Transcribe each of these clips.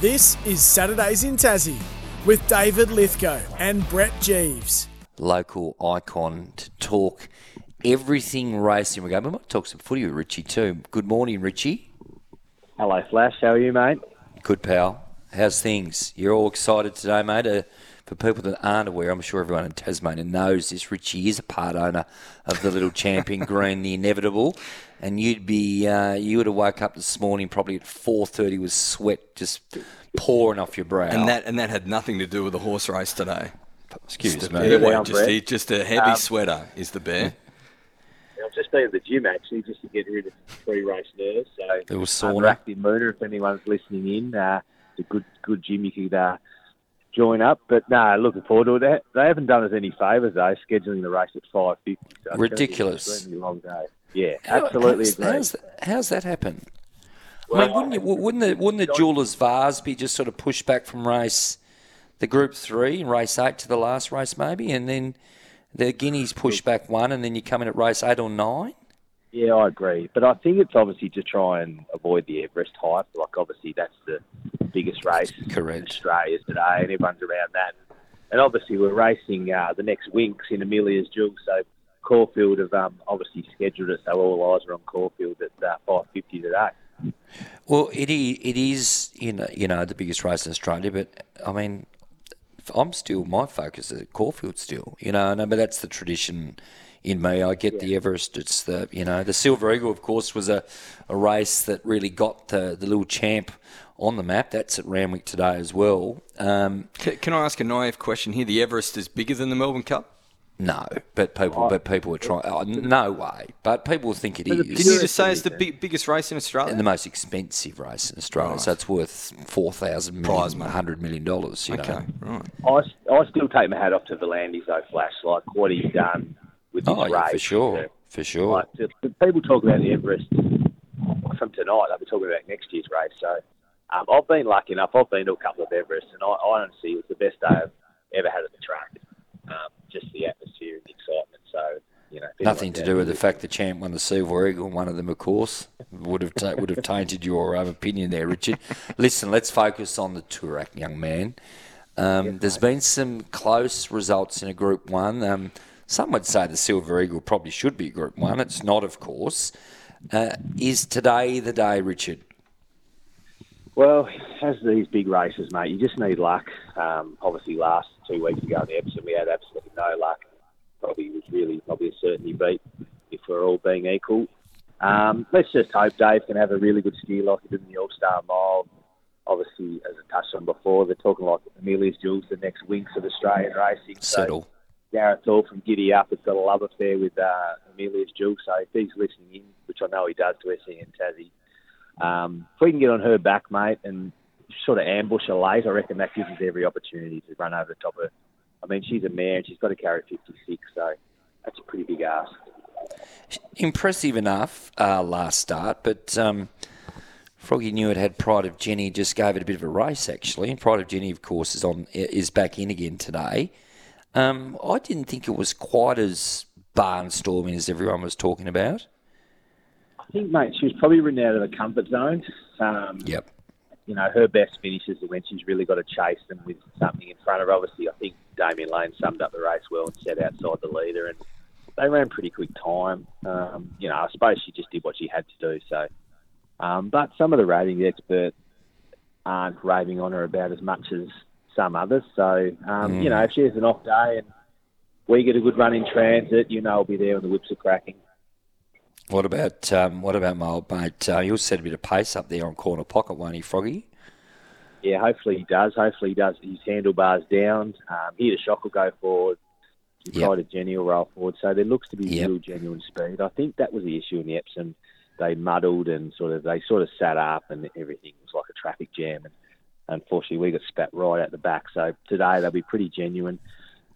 This is Saturdays in Tassie with David Lithgow and Brett Jeeves. Local icon to talk everything racing. We go. We might talk some footy with Richie too. Good morning, Richie. Hello, Flash. How are you, mate? Good pal. How's things? You're all excited today, mate. Uh, for people that aren't aware, I'm sure everyone in Tasmania knows this. Richie is a part owner of the little champion green, the inevitable. And you'd be, uh, you would have woke up this morning probably at 4:30 with sweat just pouring off your brow. And that and that had nothing to do with the horse race today. excuse Just me. a, down, just, a, just a heavy Um, sweater is the bear. I've just been at the gym actually, just to get rid of pre-race nerves. So it was sauna. under active motor, if anyone's listening in, uh, it's a good good gym you could uh, join up. But no, looking forward to it. They, they haven't done us any favours though, scheduling the race at five fifty. So it's gonna be an Ridiculous. long day. Yeah, How- absolutely how's, agree. How's, how's that happen? I mean, wouldn't, you, wouldn't the wouldn't the jeweller's vase be just sort of pushed back from race, the Group Three and race eight to the last race maybe, and then the Guineas pushed back one, and then you come in at race eight or nine? Yeah, I agree. But I think it's obviously to try and avoid the Everest hype. Like, obviously, that's the biggest race in Australia today, and everyone's around that. And obviously, we're racing uh, the next Winks in Amelia's Jewel, so Caulfield have um, obviously scheduled it, so all eyes are on Caulfield at uh, 5.50 today. Well, it is, it is you know you know the biggest race in Australia, but I mean, I'm still my focus is at Caulfield still. You know, and I mean that's the tradition in me. I get the Everest. It's the you know the Silver Eagle, of course, was a, a race that really got the the little champ on the map. That's at Randwick today as well. Um, C- Can I ask a naive question here? The Everest is bigger than the Melbourne Cup. No, but people but people are trying. Oh, no way. But people think it is. the Didn't you just say it's it's the big, biggest race in Australia? and the most expensive race in Australia, so it's worth four thousand Prize million, money. hundred million dollars. You okay, know. right. I, I still take my hat off to V'landys, though, Flash, like what he's done with this Oh, race. yeah, for sure, for sure. Like, the, the people talk about the Everest from tonight. They'll be talking about next year's race. So um, I've been lucky enough. I've been to a couple of Everests, and I, I honestly, it was the best day I've ever had at the track. Um, just the atmosphere and the excitement. So you know, Nothing anyone's to do with the fact the champ won the Silver Eagle. One of them, of course, would have ta- would have tainted your um, opinion there, Richard. Listen, let's focus on the Toorak, young man. Um, there's been some close results in a Group One. Um, some would say the Silver Eagle probably should be Group One. It's not, of course. Uh, is today the day, Richard? Well, as these big races, mate, you just need luck. Um, obviously, last two weeks ago in the Epsom, we had absolutely no luck. Probably was really probably a certainty beat if we're all being equal. Um, let's just hope Dave can have a really good steer like he did in the All Star Mile. Obviously, as I touched on before, they're talking like Amelia's Jewels, the next Winks of Australian racing. So Settle. Gareth Hall from Giddy Up has got a love affair with uh, Amelia's Jewel. So if he's listening in, which I know he does to SEN Tassie, um, if we can get on her back, mate, and sort of ambush her late, I reckon that gives us every opportunity to run over the top of her. I mean, she's a mare and she's got to carry 56, so that's a pretty big ask. impressive enough uh, last start, but um, Froggy knew it had Pride of Jenny. Just gave it a bit of a race actually. And Pride of Jenny, of course, is on is back in again today. Um, I didn't think it was quite as barnstorming as everyone was talking about. I think, mate, she was probably ridden out of her comfort zone. Um, Yep. You know, her best finishes are when she's really got to chase them with something in front of her. Obviously, I think Damian Lane summed up the race well and set outside the leader, and they ran pretty quick time. Um, you know, I suppose she just did what she had to do. So, um, but some of the ratings experts aren't raving on her about as much as some others. So, um, you know, if she has an off day and we get a good run in transit, you know, I'll be there when the whips are cracking. What about um, what about my old mate? Uh, he'll set a bit of pace up there on corner pocket, won't he, Froggy? Yeah, hopefully he does. Hopefully he does. His handlebars down. Um, here, the shock will go forward. Yep. Yep. Of Jenny will roll forward. So there looks to be Yep. real genuine speed. I think that was the issue in the Epsom. They muddled and sort of they sort of sat up and everything was like a traffic jam. And unfortunately, we got spat right at the back. So today they'll be pretty genuine.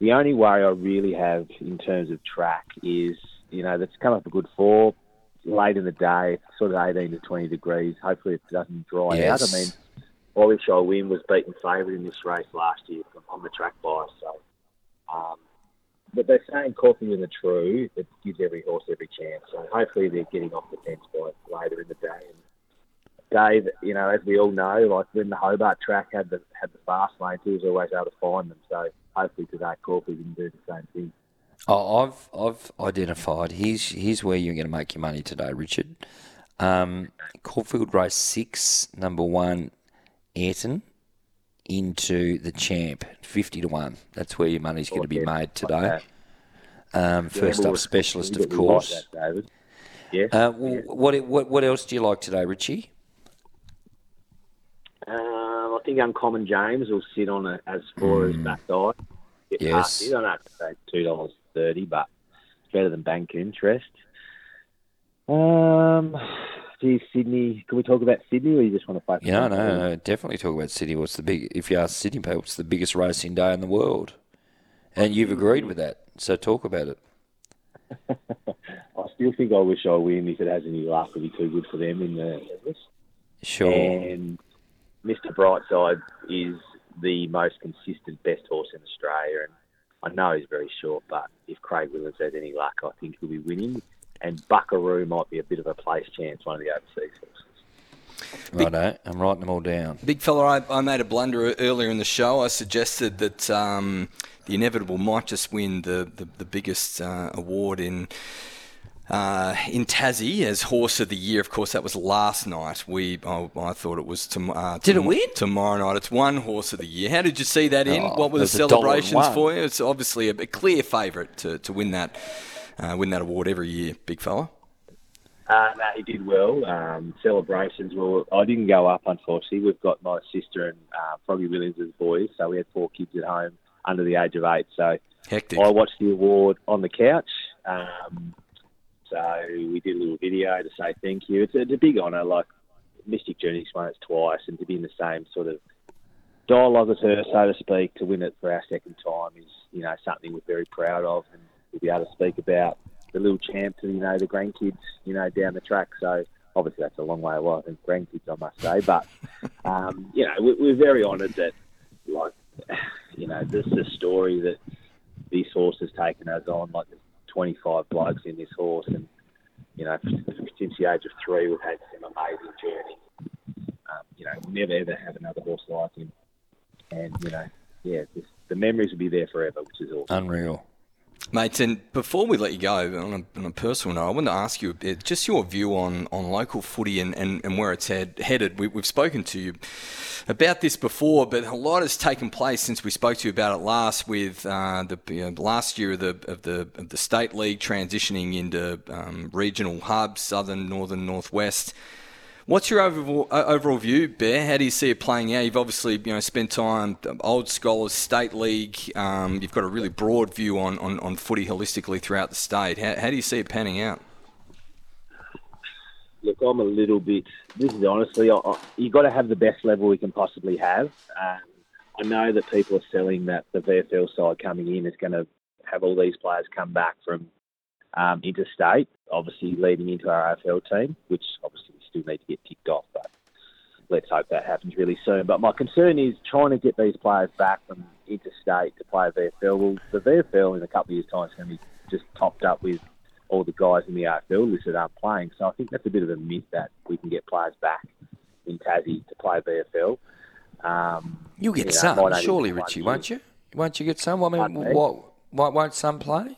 The only worry I really have in terms of track is, you know, that's come up a good four late in the day, sort of 18 to 20 degrees. Hopefully it doesn't dry Yes. out. I mean, Shaw Win was beaten favourite in this race last year on the track by, so. Um, but they're saying Caulfield in the true, it gives every horse every chance. So hopefully they're getting off the fence by later in the day. And Dave, you know, as we all know, like when the Hobart track had the had the fast lanes, he was always able to find them. So hopefully today Caulfield can do the same thing. Oh, I've I've identified. Here's here's where you're going to make your money today, Richard. Um, Caulfield race six, number one, Ayrton, into the champ, fifty to one. That's where your money's going to be made today. Um, first up, specialist, of course. David. Yeah. Uh, what what what else do you like today, Richie? Um, I think Uncommon James will sit on it as far as back side. Get Yes. past. I don't have to say two dollars thirty, but it's better than bank interest. Um, geez, Sydney. Can we talk about Sydney, or you just want to focus? Yeah, no, no, definitely talk about City. What's the big? If you ask Sydney people, what's the biggest racing day in the world? And you've agreed with that, so talk about it. I still think I wish I win if it has any luck. It'd be too good for them in the. Sure. And Mr. Brightside is the most consistent best horse in Australia. And I know he's very short, but if Craig Williams has any luck, I think he'll be winning. And Buckaroo might be a bit of a place chance, one of the overseas horses. Righto, I'm writing them all down. Big fella, I, I made a blunder earlier in the show. I suggested that um, the inevitable might just win the the, the biggest uh, award in. Uh, in Tassie as horse of the year, of course, that was last night. We, I, I thought it was tom- uh, Did it win? tomorrow night. It's one horse of the year. How did you see that in? Oh, what were the there's a dollar and celebrations for you? It's obviously a, a clear favourite to, to win that uh, win that award every year, big fella. Uh, no, he did well. Um, celebrations were. I didn't go up, unfortunately. We've got my sister and uh, Froggy Williams' boys, so we had four kids at home under the age of eight. So Hectic. I watched the award on the couch. Um, so we did a little video to say thank you. It's, it's a big honour. Like Mystic Journeys won it twice, and to be in the same sort of dialogue as her, so to speak, to win it for our second time is you know something we're very proud of, and to be able to speak about the little champ to you know the grandkids you know down the track. So obviously that's a long way away. Think grandkids, I must say, but um, you know we, we're very honoured that like you know this is a story that this horse has taken us on. Like there's 25 blokes in this horse, and you know since the age of three we've had some amazing journeys. Um, you know we'll never ever have another horse like him, and you know yeah, just, the memories will be there forever, which is awesome. Unreal. Mates, and before we let you go, on a, on a personal note, I wanted to ask you a bit, just your view on, on local footy and, and, and where it's head, headed. We, we've spoken to you about this before, but a lot has taken place since we spoke to you about it last. With uh, the you know, last year of the of the of the state league transitioning into um, regional hubs, southern, northern, northwest. What's your overall, uh, overall view, Bear? How do you see it playing out? You've obviously you know spent time um, old scholars, state league. Um, you've got a really broad view on, on, on footy holistically throughout the state. How, how do you see it panning out? Look, I'm a little bit. This is honestly, I, I, you got to have the best level we can possibly have. Um, I know that people are selling that the VFL side coming in is going to have all these players come back from um, interstate, obviously leading into our AFL team, which obviously we still need to get ticked off. But let's hope that happens really soon. But my concern is trying to get these players back from interstate to play VFL. Well, the VFL in a couple of years' time is going to be just topped up with all the guys in the AFL list that aren't playing. So I think that's a bit of a myth that we can get players back in Tassie to play VFL. Um, You'll get you know, some, surely, Richie, won't you? Won't you get some? I mean, what, why won't some play?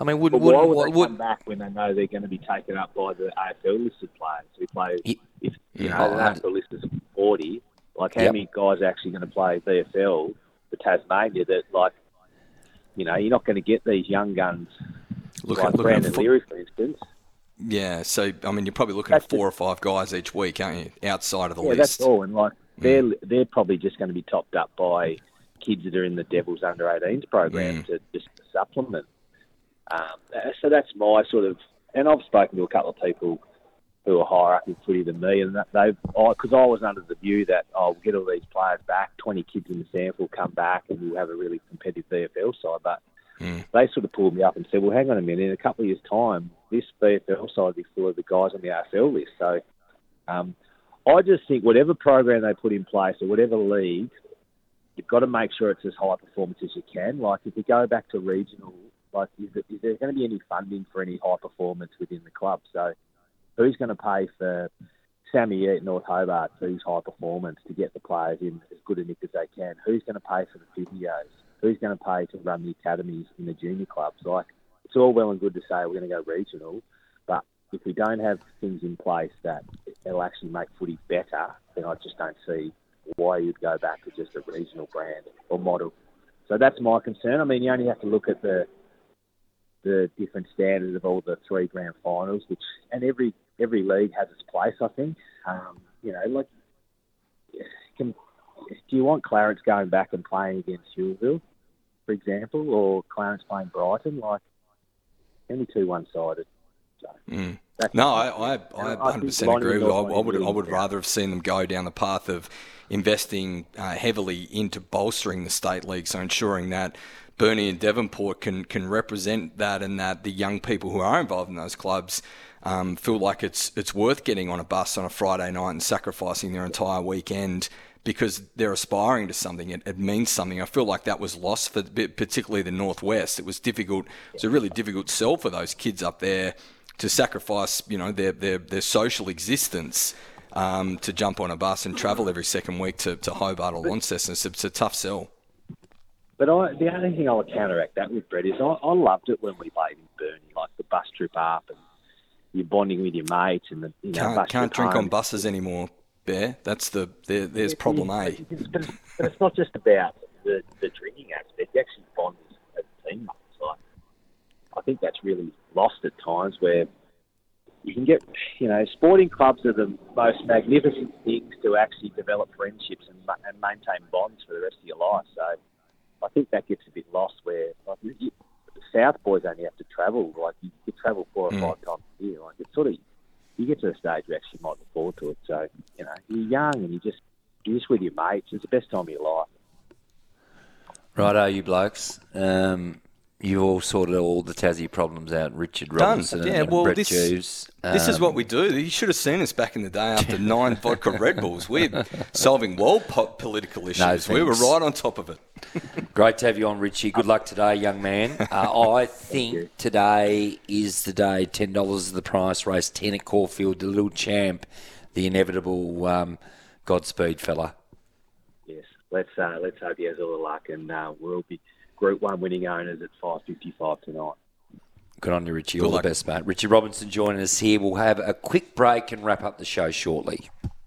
I mean, would But would, why would would, they would, come back when they know they're going to be taken up by the AFL listed players who play? Ye- If you Yeah, know the AFL list is forty, like how Yep. many guys are actually going to play VFL for Tasmania? That like, you know, you're not going to get these young guns Look like at, look at Brandon fo- Leary, for instance. Yeah, so I mean, you're probably looking at That's four or five guys each week, aren't you? Outside of the Yeah, list. that's all. And like Mm. they're they're probably just going to be topped up by kids that are in the Devils under 18s program Mm. to just supplement. Um, so that's my sort of, and I've spoken to a couple of people who are higher up in footy than me, and that they because I, I was under the view that oh, we'll get all these players back, 20 kids in the sample come back, and we'll have a really competitive VFL side. But mm. they sort of pulled me up and said, well, hang on a minute, in a couple of years' time, this VFL side will be full of the guys on the AFL list. So um, I just think whatever program they put in place or whatever league, you've got to make sure it's as high performance as you can. Like if you go back to regional, like is, it, is there going to be any funding for any high performance within the club? So who's going to pay for Sammy at North Hobart his high performance to get the players in as good a nick as they can? Who's going to pay for the physios? Who's going to pay to run the academies in the junior clubs? Like, it's all well and good to say we're going to go regional, but if we don't have things in place that it'll actually make footy better, then I just don't see why you'd go back to just a regional brand or model. So that's my concern. I mean, you only have to look at the the different standards of all the three grand finals, which and every every league has its place. I think. Um, you know, like, can, do you want Clarence going back and playing against Huonville, for example, or Clarence playing Brighton? Like, only two one sided. So mm. No, I, I, I 100% agree I, I would, I would rather have seen them go down the path of investing uh, heavily into bolstering the state league, so ensuring that Burnie and Devonport can can represent that, and that the young people who are involved in those clubs um, feel like it's it's worth getting on a bus on a Friday night and sacrificing their entire weekend because they're aspiring to something. It, it, means something. I feel like that was lost for particularly the northwest. It was difficult. It's a really difficult sell for those kids up there to sacrifice, you know, their their, their social existence um, to jump on a bus and travel every second week to, to Hobart or Launceston. It's, it's a tough sell. But I, the only thing I would counteract that with, Brett, is I, I loved it when we played in Burnie, like the bus trip up and you're bonding with your mates and the you know, can't, can't drink home. on buses anymore, Bear. That's the there, there's problem A. Eh? But it's, but it's not just about the, the drinking aspect. You actually bond as teammates. Like I think that's really lost at times where you can get, you know, sporting clubs are the most magnificent things to actually develop friendships and, and maintain bonds for the rest of your life. So I think that gets a bit lost where like, you, the South boys only have to travel, like you, you travel four or mm. five times a year. Like it's sort of, you get to a stage where you actually might look forward to it. So, you know, you're young and you just, you're just with your mates. It's the best time of your life. Right, are you blokes? Um, you all sorted all the Tassie problems out. Richard Robinson Done. Yeah, and well, Brett this, Jeeves. This is what we do. You should have seen us back in the day after nine vodka Red Bulls. We're solving world po- political issues. No, we were right on top of it. Great to have you on, Richie. Good luck today, young man. Uh, I think today is the day. Ten dollars is the price. Race ten at Caulfield. The little champ, the inevitable um, Godspeed fella. Yes, let's uh, let's hope he has all the luck, and uh, we'll be Group One winning owners at five fifty five tonight. Good on you, Richie. Good All luck. the best, mate. Richie Robinson joining us here. We'll have a quick break and wrap up the show shortly.